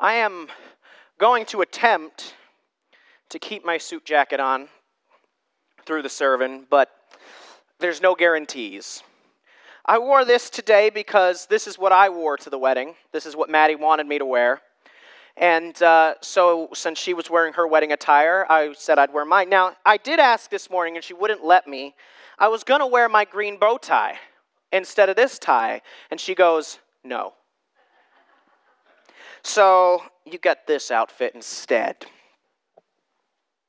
I am going to attempt to keep my suit jacket on through the sermon, but there's no guarantees. I wore this today because this is what I wore to the wedding. This is what Maddie wanted me to wear. And uh, so, since she was wearing her wedding attire, I said I'd wear mine. Now, I did ask this morning, and she wouldn't let me. I was going to wear my green bow tie instead of this tie. And she goes, No. So, you got this outfit instead.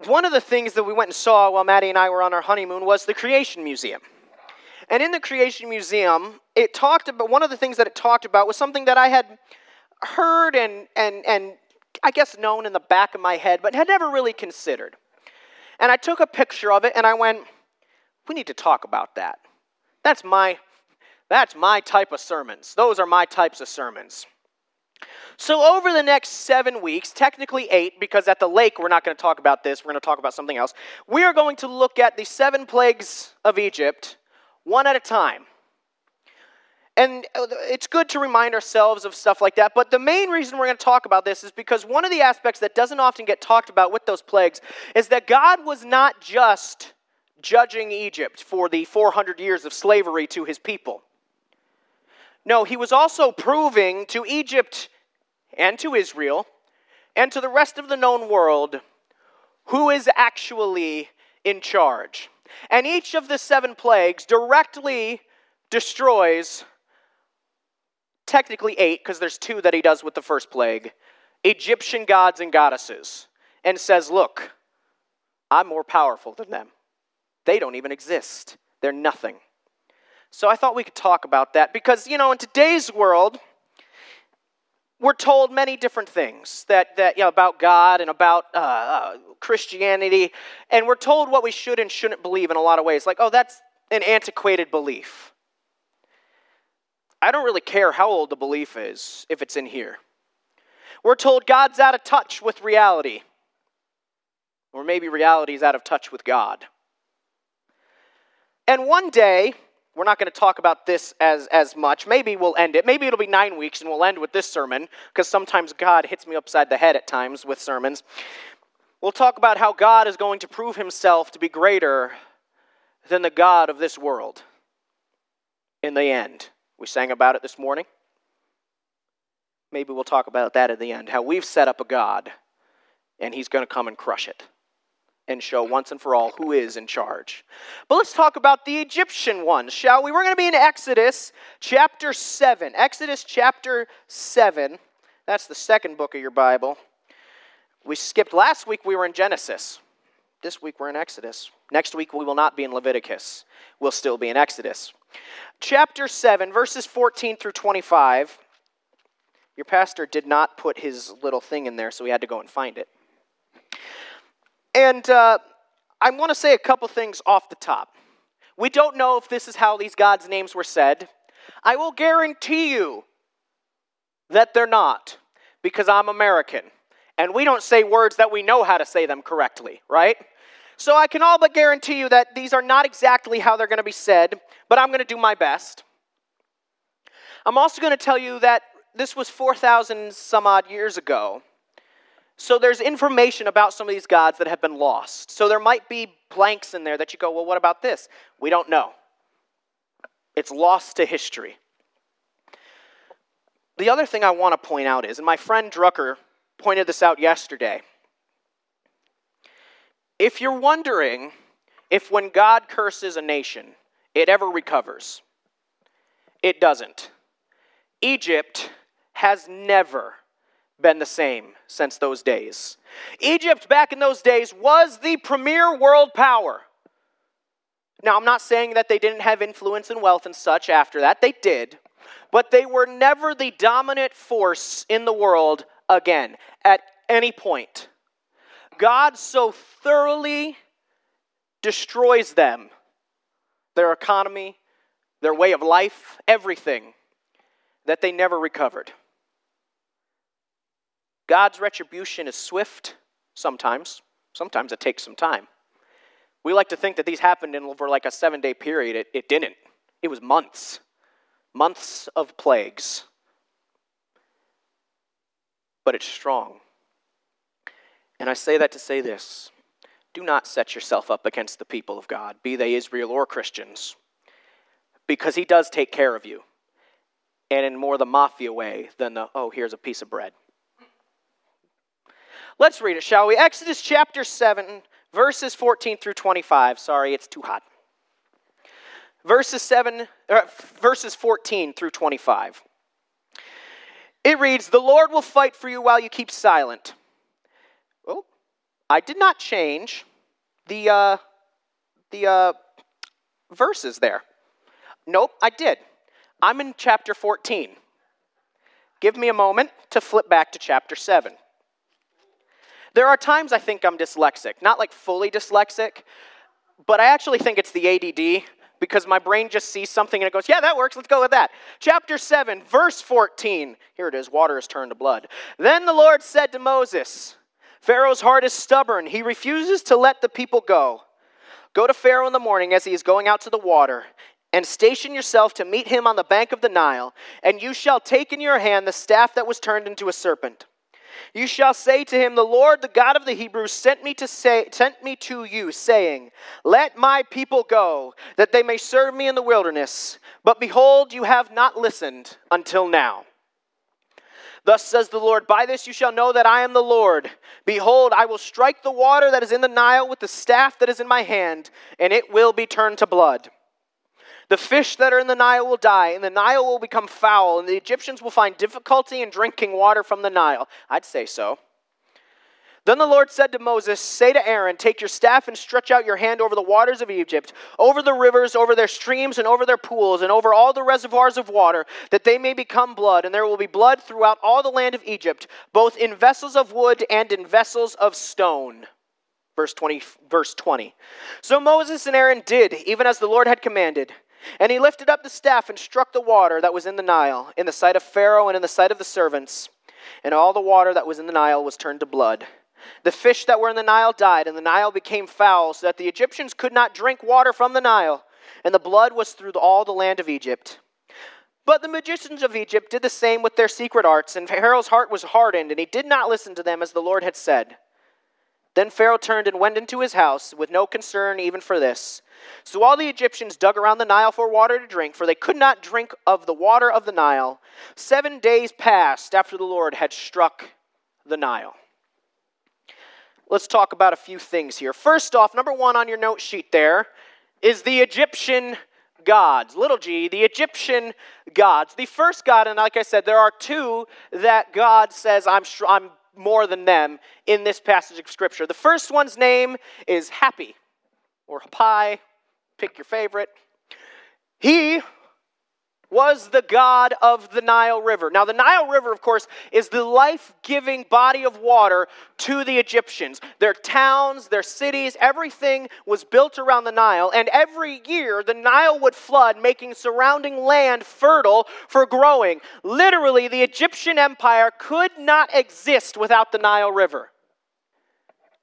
One of the things that we went and saw while Maddie and I were on our honeymoon was the Creation Museum. And in the Creation Museum, it talked about one of the things that it talked about was something that I had heard and, and, and I guess known in the back of my head, but had never really considered. And I took a picture of it and I went, we need to talk about that. That's my, that's my type of sermons. Those are my types of sermons. So, over the next seven weeks, technically eight, because at the lake we're not going to talk about this, we're going to talk about something else. We are going to look at the seven plagues of Egypt one at a time. And uh, it's good to remind ourselves of stuff like that. But the main reason we're going to talk about this is because one of the aspects that doesn't often get talked about with those plagues is that God was not just judging Egypt for the 400 years of slavery to his people. No, he was also proving to Egypt and to Israel and to the rest of the known world who is actually in charge. And each of the seven plagues directly destroys technically eight, because there's two that he does with the first plague, Egyptian gods and goddesses, and says, Look, I'm more powerful than them. They don't even exist, they're nothing. So I thought we could talk about that because, you know, in today's world, we're told many different things that, that you know, about God and about uh, uh, Christianity, and we're told what we should and shouldn't believe in a lot of ways. Like, oh, that's an antiquated belief. I don't really care how old the belief is if it's in here. We're told God's out of touch with reality, or maybe reality is out of touch with God. And one day, we're not going to talk about this as, as much. Maybe we'll end it. Maybe it'll be nine weeks and we'll end with this sermon, because sometimes God hits me upside the head at times with sermons. We'll talk about how God is going to prove himself to be greater than the God of this world in the end. We sang about it this morning. Maybe we'll talk about that at the end. How we've set up a God, and He's going to come and crush it and show once and for all who is in charge. But let's talk about the Egyptian ones, shall we? We're going to be in Exodus chapter 7. Exodus chapter 7. That's the second book of your Bible. We skipped last week, we were in Genesis. This week, we're in Exodus. Next week, we will not be in Leviticus. We'll still be in Exodus chapter 7, verses 14 through 25. Your pastor did not put his little thing in there, so we had to go and find it. And uh, I want to say a couple things off the top. We don't know if this is how these gods' names were said. I will guarantee you that they're not, because I'm American. And we don't say words that we know how to say them correctly, right? So I can all but guarantee you that these are not exactly how they're going to be said, but I'm going to do my best. I'm also going to tell you that this was 4,000 some odd years ago. So there's information about some of these gods that have been lost. So there might be blanks in there that you go, well, what about this? We don't know. It's lost to history. The other thing I want to point out is, and my friend Drucker pointed this out yesterday, if you're wondering if when God curses a nation, it ever recovers, it doesn't. Egypt has never been the same since those days. Egypt, back in those days, was the premier world power. Now, I'm not saying that they didn't have influence and wealth and such after that, they did, but they were never the dominant force in the world again at any point. God so thoroughly destroys them, their economy, their way of life, everything, that they never recovered. God's retribution is swift sometimes. Sometimes it takes some time. We like to think that these happened in over like a seven day period. It, it didn't, it was months. Months of plagues. but it's strong. And I say that to say this do not set yourself up against the people of God, be they Israel or Christians, because He does take care of you. And in more the mafia way than the, oh, here's a piece of bread. Let's read it, shall we? Exodus chapter 7, verses 14 through 25. Sorry, it's too hot. Verses 7, uh, verses 14 through 25. It reads, The Lord will fight for you while you keep silent. Well, I did not change the, uh, the uh, verses there. Nope, I did. I'm in chapter 14. Give me a moment to flip back to chapter 7. There are times I think I'm dyslexic, not like fully dyslexic, but I actually think it's the ADD because my brain just sees something and it goes, yeah, that works, let's go with that. Chapter 7, verse 14. Here it is water is turned to blood. Then the Lord said to Moses, Pharaoh's heart is stubborn. He refuses to let the people go. Go to Pharaoh in the morning as he is going out to the water, and station yourself to meet him on the bank of the Nile, and you shall take in your hand the staff that was turned into a serpent. You shall say to him, The Lord, the God of the Hebrews, sent me to say, sent me to you, saying, Let my people go, that they may serve me in the wilderness. But behold, you have not listened until now. Thus says the Lord, By this you shall know that I am the Lord. Behold, I will strike the water that is in the Nile with the staff that is in my hand, and it will be turned to blood. The fish that are in the Nile will die, and the Nile will become foul, and the Egyptians will find difficulty in drinking water from the Nile. I'd say so. Then the Lord said to Moses, Say to Aaron, Take your staff and stretch out your hand over the waters of Egypt, over the rivers, over their streams, and over their pools, and over all the reservoirs of water, that they may become blood. And there will be blood throughout all the land of Egypt, both in vessels of wood and in vessels of stone. Verse 20. Verse 20. So Moses and Aaron did, even as the Lord had commanded. And he lifted up the staff and struck the water that was in the Nile, in the sight of Pharaoh and in the sight of the servants. And all the water that was in the Nile was turned to blood. The fish that were in the Nile died, and the Nile became foul, so that the Egyptians could not drink water from the Nile. And the blood was through all the land of Egypt. But the magicians of Egypt did the same with their secret arts, and Pharaoh's heart was hardened, and he did not listen to them as the Lord had said. Then Pharaoh turned and went into his house with no concern even for this. So all the Egyptians dug around the Nile for water to drink, for they could not drink of the water of the Nile. Seven days passed after the Lord had struck the Nile. Let's talk about a few things here. First off, number one on your note sheet there is the Egyptian gods. Little g, the Egyptian gods. The first god, and like I said, there are two that God says, I'm, I'm more than them in this passage of Scripture. The first one's name is Happy, or Hapai, pick your favorite. He was the god of the Nile River. Now, the Nile River, of course, is the life giving body of water to the Egyptians. Their towns, their cities, everything was built around the Nile. And every year, the Nile would flood, making surrounding land fertile for growing. Literally, the Egyptian empire could not exist without the Nile River.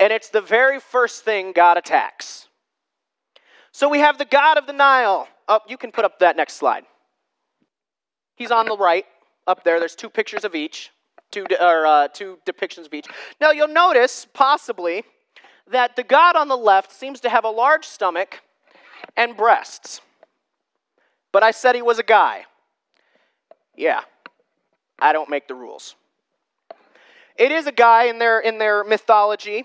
And it's the very first thing God attacks. So we have the God of the Nile. Oh, you can put up that next slide. He's on the right, up there. There's two pictures of each, two, or, uh, two depictions of each. Now, you'll notice, possibly, that the God on the left seems to have a large stomach and breasts. But I said he was a guy. Yeah, I don't make the rules. It is a guy in their, in their mythology,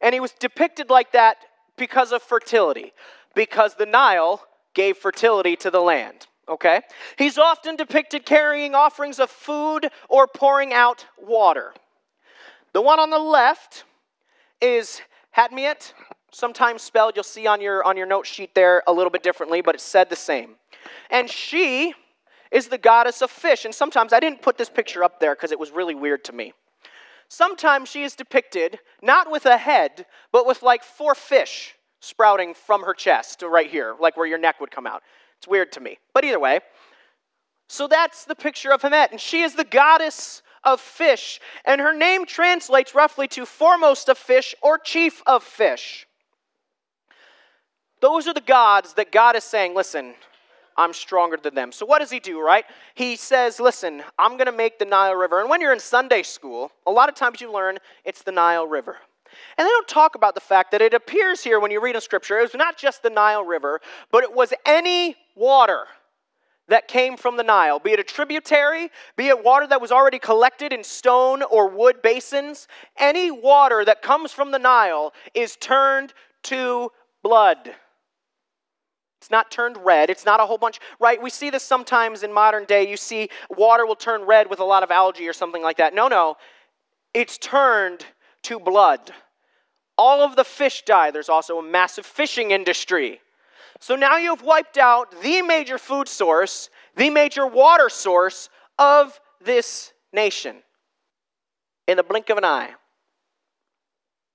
and he was depicted like that because of fertility, because the Nile gave fertility to the land okay? He's often depicted carrying offerings of food or pouring out water. The one on the left is Hatmiet, sometimes spelled, you'll see on your, on your note sheet there a little bit differently, but it's said the same. And she is the goddess of fish. And sometimes I didn't put this picture up there because it was really weird to me. Sometimes she is depicted not with a head, but with like four fish sprouting from her chest, right here, like where your neck would come out. It's weird to me. But either way, so that's the picture of Hemet. And she is the goddess of fish. And her name translates roughly to foremost of fish or chief of fish. Those are the gods that God is saying, listen, I'm stronger than them. So what does he do, right? He says, listen, I'm going to make the Nile River. And when you're in Sunday school, a lot of times you learn it's the Nile River. And they don't talk about the fact that it appears here when you read in Scripture, it was not just the Nile River, but it was any water that came from the Nile, be it a tributary, be it water that was already collected in stone or wood basins, any water that comes from the Nile is turned to blood. It's not turned red. It's not a whole bunch, right? We see this sometimes in modern day. You see water will turn red with a lot of algae or something like that. No, no. It's turned to blood. All of the fish die. There's also a massive fishing industry. So now you've wiped out the major food source, the major water source of this nation in the blink of an eye.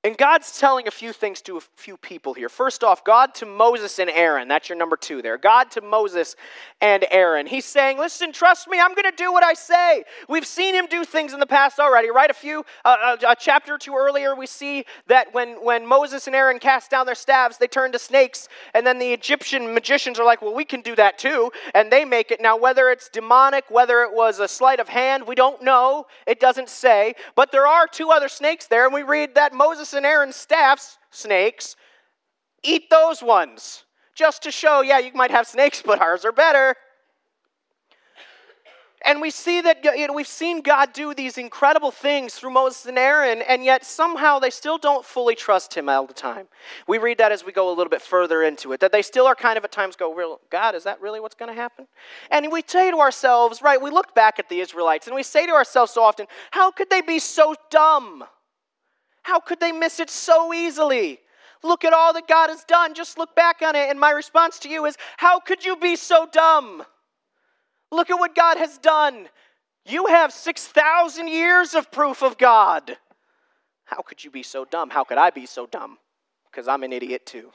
And God's telling a few things to a few people here. First off, God to Moses and Aaron. That's your number two there. God to Moses and Aaron. He's saying, Listen, trust me, I'm going to do what I say. We've seen him do things in the past already, right? A few, uh, a, a chapter or two earlier, we see that when, when Moses and Aaron cast down their staves, they turned to snakes. And then the Egyptian magicians are like, Well, we can do that too. And they make it. Now, whether it's demonic, whether it was a sleight of hand, we don't know. It doesn't say. But there are two other snakes there. And we read that Moses and Aaron's staffs, snakes, eat those ones. Just to show, yeah, you might have snakes, but ours are better. And we see that you know, we've seen God do these incredible things through Moses and Aaron, and yet somehow they still don't fully trust Him all the time. We read that as we go a little bit further into it, that they still are kind of at times go, well, God, is that really what's going to happen? And we say to ourselves, right, we look back at the Israelites and we say to ourselves so often, how could they be so dumb? How could they miss it so easily? Look at all that God has done. Just look back on it. And my response to you is, How could you be so dumb? Look at what God has done. You have 6,000 years of proof of God. How could you be so dumb? How could I be so dumb? Because I'm an idiot too.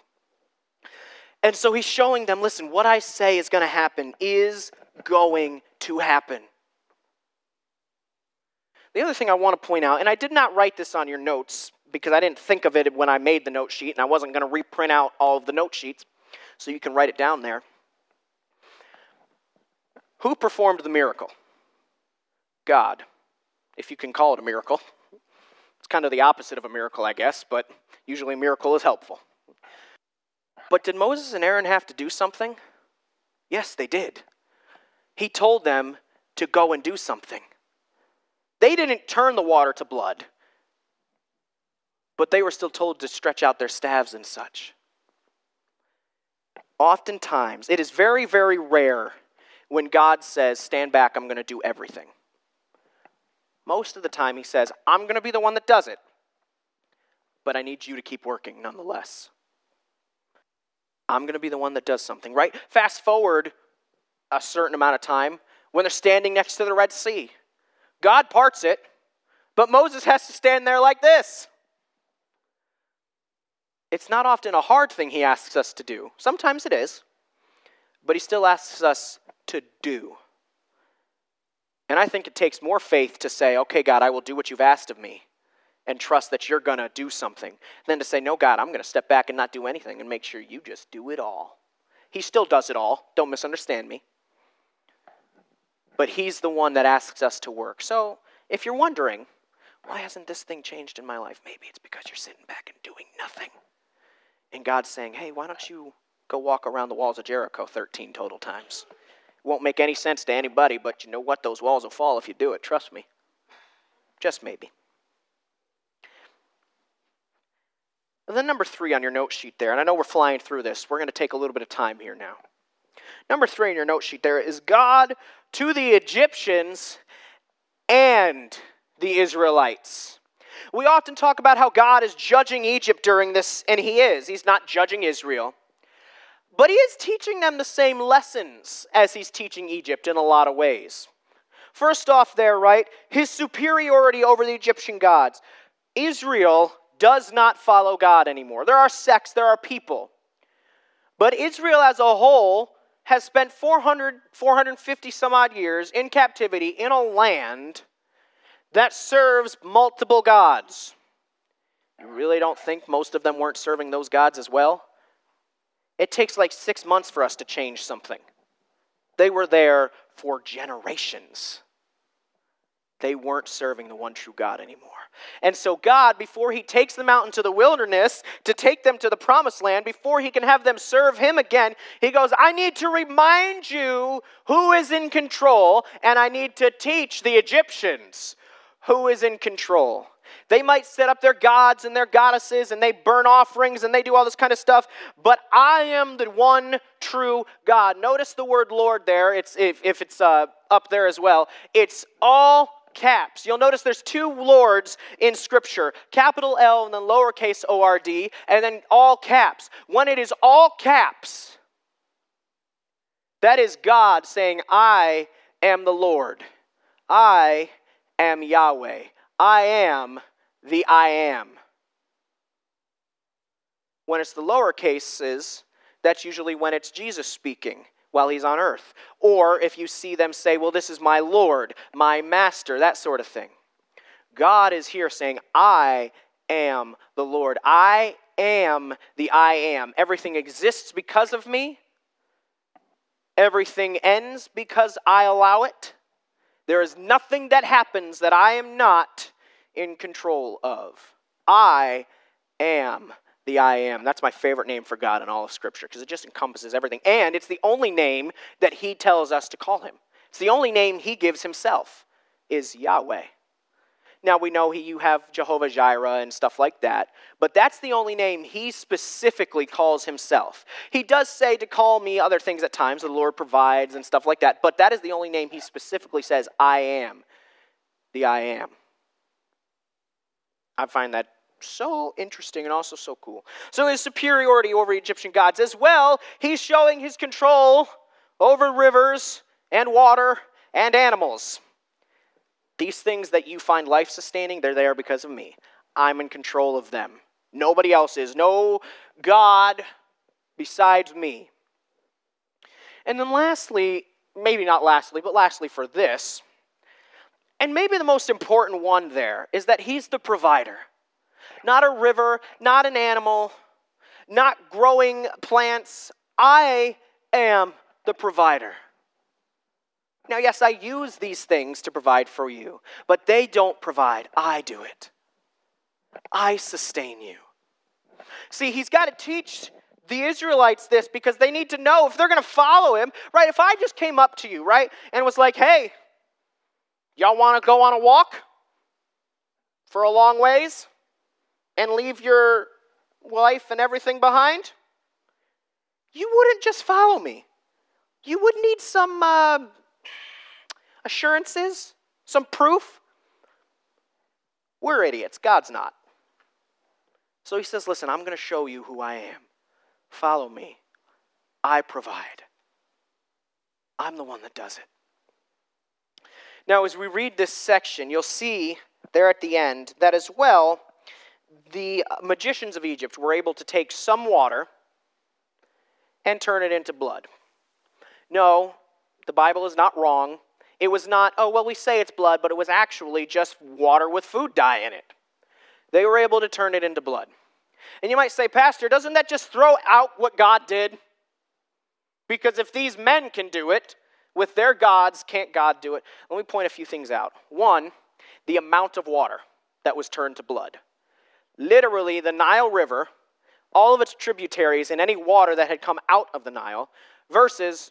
And so he's showing them listen, what I say is going to happen is going to happen. The other thing I want to point out, and I did not write this on your notes because I didn't think of it when I made the note sheet, and I wasn't going to reprint out all of the note sheets, so you can write it down there. Who performed the miracle? God, if you can call it a miracle. It's kind of the opposite of a miracle, I guess, but usually a miracle is helpful. But did Moses and Aaron have to do something? Yes, they did. He told them to go and do something. They didn't turn the water to blood, but they were still told to stretch out their staves and such. Oftentimes, it is very, very rare when God says, Stand back, I'm going to do everything. Most of the time, He says, I'm going to be the one that does it, but I need you to keep working nonetheless. I'm going to be the one that does something, right? Fast forward a certain amount of time when they're standing next to the Red Sea. God parts it, but Moses has to stand there like this. It's not often a hard thing he asks us to do. Sometimes it is, but he still asks us to do. And I think it takes more faith to say, okay, God, I will do what you've asked of me and trust that you're going to do something, than to say, no, God, I'm going to step back and not do anything and make sure you just do it all. He still does it all. Don't misunderstand me but He's the one that asks us to work. So if you're wondering, why hasn't this thing changed in my life? Maybe it's because you're sitting back and doing nothing. And God's saying, hey, why don't you go walk around the walls of Jericho 13 total times? It won't make any sense to anybody, but you know what? Those walls will fall if you do it. Trust me. Just maybe. And then, number three on your note sheet there, and I know we're flying through this, we're going to take a little bit of time here now. Number three in your note sheet there is God to the Egyptians and the Israelites. We often talk about how God is judging Egypt during this, and He is. He's not judging Israel. But He is teaching them the same lessons as He's teaching Egypt in a lot of ways. First off, there, right, His superiority over the Egyptian gods. Israel does not follow God anymore. There are sects, there are people. But Israel as a whole has spent 400, 450 some odd years in captivity in a land that serves multiple gods. You really don't think most of them weren't serving those gods as well? It takes like six months for us to change something. they were there for generations. They weren't serving the one true God anymore. And so, God, before He takes them out into the wilderness to take them to the promised land, before He can have them serve Him again, He goes, I need to remind you who is in control, and I need to teach the Egyptians who is in control. They might set up their gods and their goddesses and they burn offerings and they do all this kind of stuff, but I am the one true God. Notice the word Lord there. It's if, if it's uh, up there as well. It's all caps. You'll notice there's two lords in Scripture capital L and then lowercase O R D, and then all caps. When it is all caps, that is God saying, I am the Lord. I am Yahweh. I am the I am. When it's the lower cases, that's usually when it's Jesus speaking while he's on earth. Or if you see them say, Well, this is my Lord, my Master, that sort of thing. God is here saying, I am the Lord. I am the I am. Everything exists because of me, everything ends because I allow it. There is nothing that happens that I am not in control of. I am the I am. That's my favorite name for God in all of Scripture because it just encompasses everything. And it's the only name that He tells us to call Him. It's the only name He gives Himself is Yahweh. Now we know he, you have Jehovah Jireh and stuff like that, but that's the only name he specifically calls himself. He does say to call me other things at times, the Lord provides and stuff like that, but that is the only name he specifically says, I am, the I am. I find that so interesting and also so cool. So, his superiority over Egyptian gods as well, he's showing his control over rivers and water and animals. These things that you find life sustaining, they're there because of me. I'm in control of them. Nobody else is. No God besides me. And then, lastly, maybe not lastly, but lastly for this, and maybe the most important one there is that he's the provider. Not a river, not an animal, not growing plants. I am the provider. Now, yes, I use these things to provide for you, but they don't provide. I do it. I sustain you. See, he's got to teach the Israelites this because they need to know if they're going to follow him, right? If I just came up to you, right, and was like, hey, Y'all want to go on a walk for a long ways and leave your wife and everything behind? You wouldn't just follow me. You would need some uh, assurances, some proof. We're idiots. God's not. So he says, Listen, I'm going to show you who I am. Follow me. I provide. I'm the one that does it. Now, as we read this section, you'll see there at the end that as well, the magicians of Egypt were able to take some water and turn it into blood. No, the Bible is not wrong. It was not, oh, well, we say it's blood, but it was actually just water with food dye in it. They were able to turn it into blood. And you might say, Pastor, doesn't that just throw out what God did? Because if these men can do it, with their gods, can't God do it? Let me point a few things out. One, the amount of water that was turned to blood. Literally, the Nile River, all of its tributaries, and any water that had come out of the Nile, versus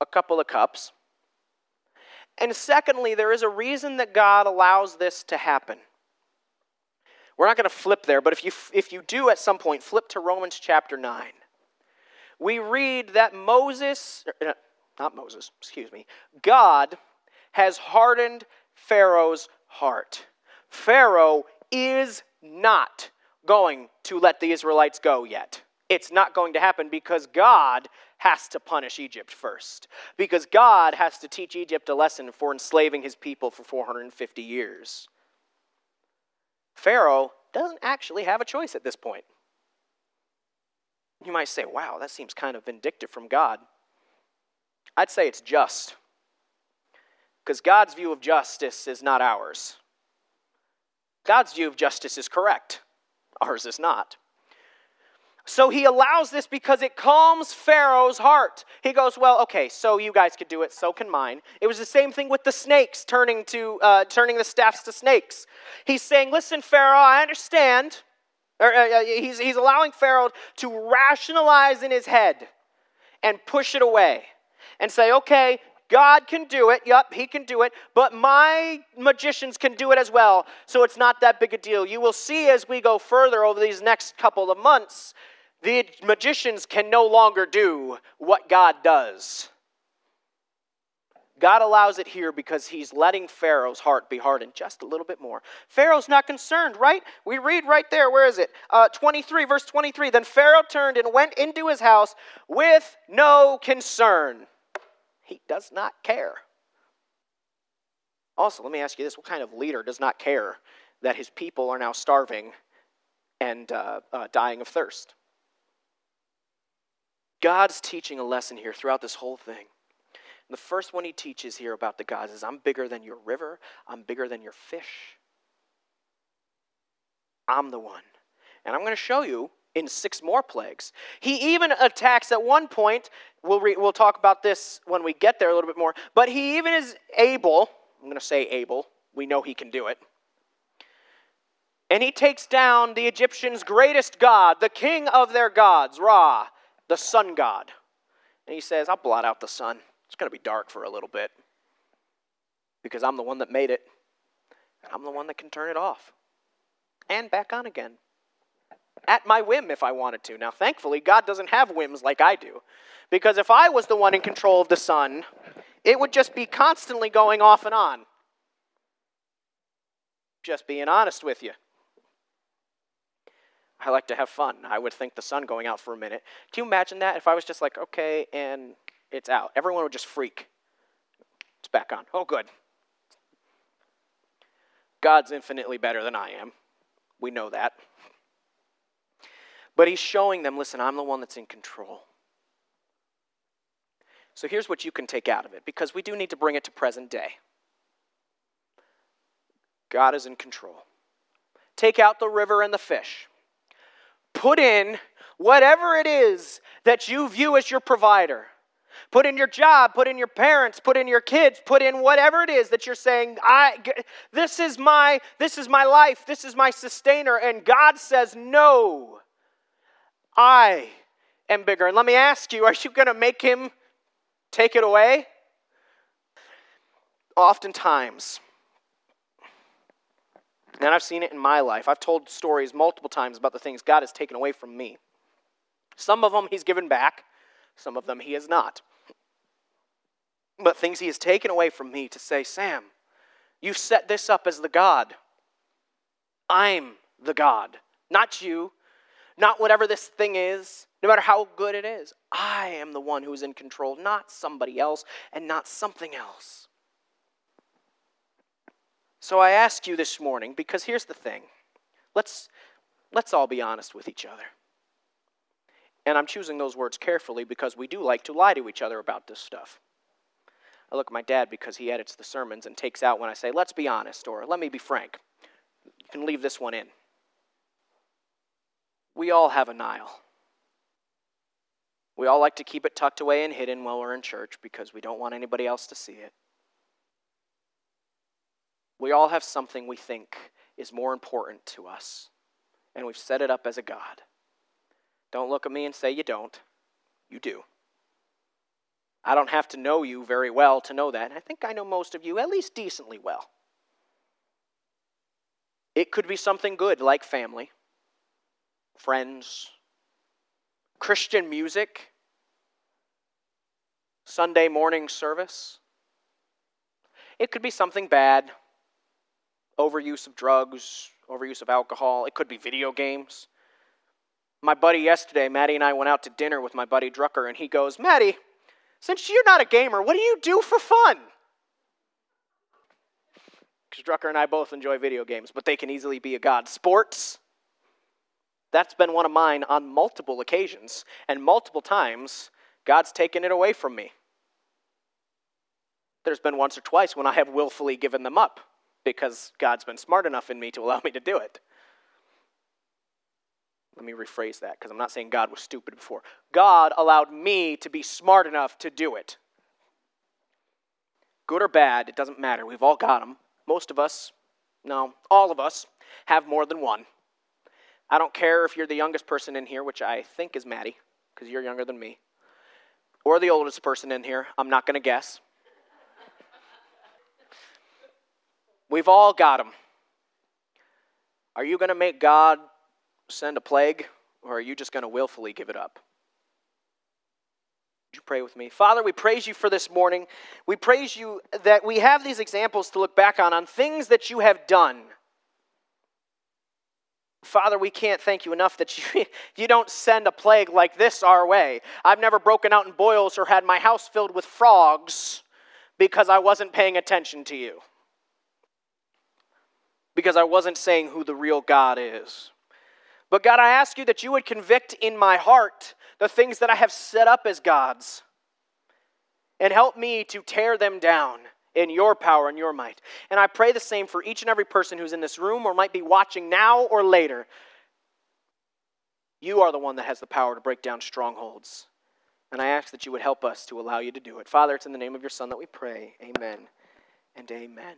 a couple of cups. And secondly, there is a reason that God allows this to happen. We're not going to flip there, but if you, if you do at some point, flip to Romans chapter 9. We read that Moses, er, not Moses, excuse me, God has hardened Pharaoh's heart. Pharaoh is not going to let the Israelites go yet. It's not going to happen because God has to punish Egypt first. Because God has to teach Egypt a lesson for enslaving his people for 450 years. Pharaoh doesn't actually have a choice at this point. You might say, wow, that seems kind of vindictive from God. I'd say it's just. Because God's view of justice is not ours. God's view of justice is correct, ours is not. So he allows this because it calms Pharaoh's heart. He goes, Well, okay, so you guys could do it, so can mine. It was the same thing with the snakes, turning, to, uh, turning the staffs to snakes. He's saying, Listen, Pharaoh, I understand. Or, uh, uh, he's, he's allowing Pharaoh to rationalize in his head and push it away and say, Okay, God can do it. Yup, He can do it. But my magicians can do it as well. So it's not that big a deal. You will see as we go further over these next couple of months, the magicians can no longer do what God does. God allows it here because he's letting Pharaoh's heart be hardened just a little bit more. Pharaoh's not concerned, right? We read right there. Where is it? Uh, 23, verse 23. Then Pharaoh turned and went into his house with no concern. He does not care. Also, let me ask you this what kind of leader does not care that his people are now starving and uh, uh, dying of thirst? God's teaching a lesson here throughout this whole thing. The first one he teaches here about the gods is I'm bigger than your river, I'm bigger than your fish. I'm the one. And I'm going to show you in six more plagues. He even attacks at one point, we'll, re, we'll talk about this when we get there a little bit more, but he even is able, I'm going to say able, we know he can do it. And he takes down the Egyptians' greatest god, the king of their gods, Ra, the sun god. And he says, I'll blot out the sun. It's going to be dark for a little bit because I'm the one that made it, and I'm the one that can turn it off and back on again at my whim if I wanted to. Now, thankfully, God doesn't have whims like I do. Because if I was the one in control of the sun, it would just be constantly going off and on. Just being honest with you. I like to have fun. I would think the sun going out for a minute. Can you imagine that if I was just like, okay, and it's out? Everyone would just freak. It's back on. Oh, good. God's infinitely better than I am. We know that. But he's showing them listen, I'm the one that's in control. So here's what you can take out of it, because we do need to bring it to present day. God is in control. Take out the river and the fish. Put in whatever it is that you view as your provider. Put in your job, put in your parents, put in your kids, put in whatever it is that you're saying, I this is my this is my life, this is my sustainer and God says no. I am bigger. And let me ask you, are you going to make him take it away? Oftentimes, and I've seen it in my life, I've told stories multiple times about the things God has taken away from me. Some of them He's given back, some of them He has not. But things He has taken away from me to say, Sam, you've set this up as the God. I'm the God, not you, not whatever this thing is, no matter how good it is. I am the one who's in control, not somebody else and not something else. So I ask you this morning, because here's the thing. Let's, let's all be honest with each other. And I'm choosing those words carefully because we do like to lie to each other about this stuff. I look at my dad because he edits the sermons and takes out when I say, let's be honest, or let me be frank. You can leave this one in. We all have a Nile. We all like to keep it tucked away and hidden while we're in church because we don't want anybody else to see it. We all have something we think is more important to us, and we've set it up as a God. Don't look at me and say you don't. You do. I don't have to know you very well to know that, and I think I know most of you at least decently well. It could be something good like family friends, Christian music, Sunday morning service. It could be something bad overuse of drugs, overuse of alcohol. It could be video games. My buddy yesterday, Maddie and I went out to dinner with my buddy Drucker, and he goes, Maddie, since you're not a gamer, what do you do for fun? Because Drucker and I both enjoy video games, but they can easily be a god. Sports, that's been one of mine on multiple occasions, and multiple times, God's taken it away from me. There's been once or twice when I have willfully given them up because God's been smart enough in me to allow me to do it. Let me rephrase that because I'm not saying God was stupid before. God allowed me to be smart enough to do it. Good or bad, it doesn't matter. We've all got them. Most of us, no, all of us, have more than one. I don't care if you're the youngest person in here, which I think is Maddie, because you're younger than me, or the oldest person in here. I'm not going to guess. We've all got them. Are you going to make God send a plague, or are you just going to willfully give it up? Would you pray with me? Father, we praise you for this morning. We praise you that we have these examples to look back on, on things that you have done. Father, we can't thank you enough that you, you don't send a plague like this our way. I've never broken out in boils or had my house filled with frogs because I wasn't paying attention to you. Because I wasn't saying who the real God is. But God, I ask you that you would convict in my heart the things that I have set up as gods and help me to tear them down in your power and your might. And I pray the same for each and every person who's in this room or might be watching now or later. You are the one that has the power to break down strongholds. And I ask that you would help us to allow you to do it. Father, it's in the name of your Son that we pray. Amen and amen.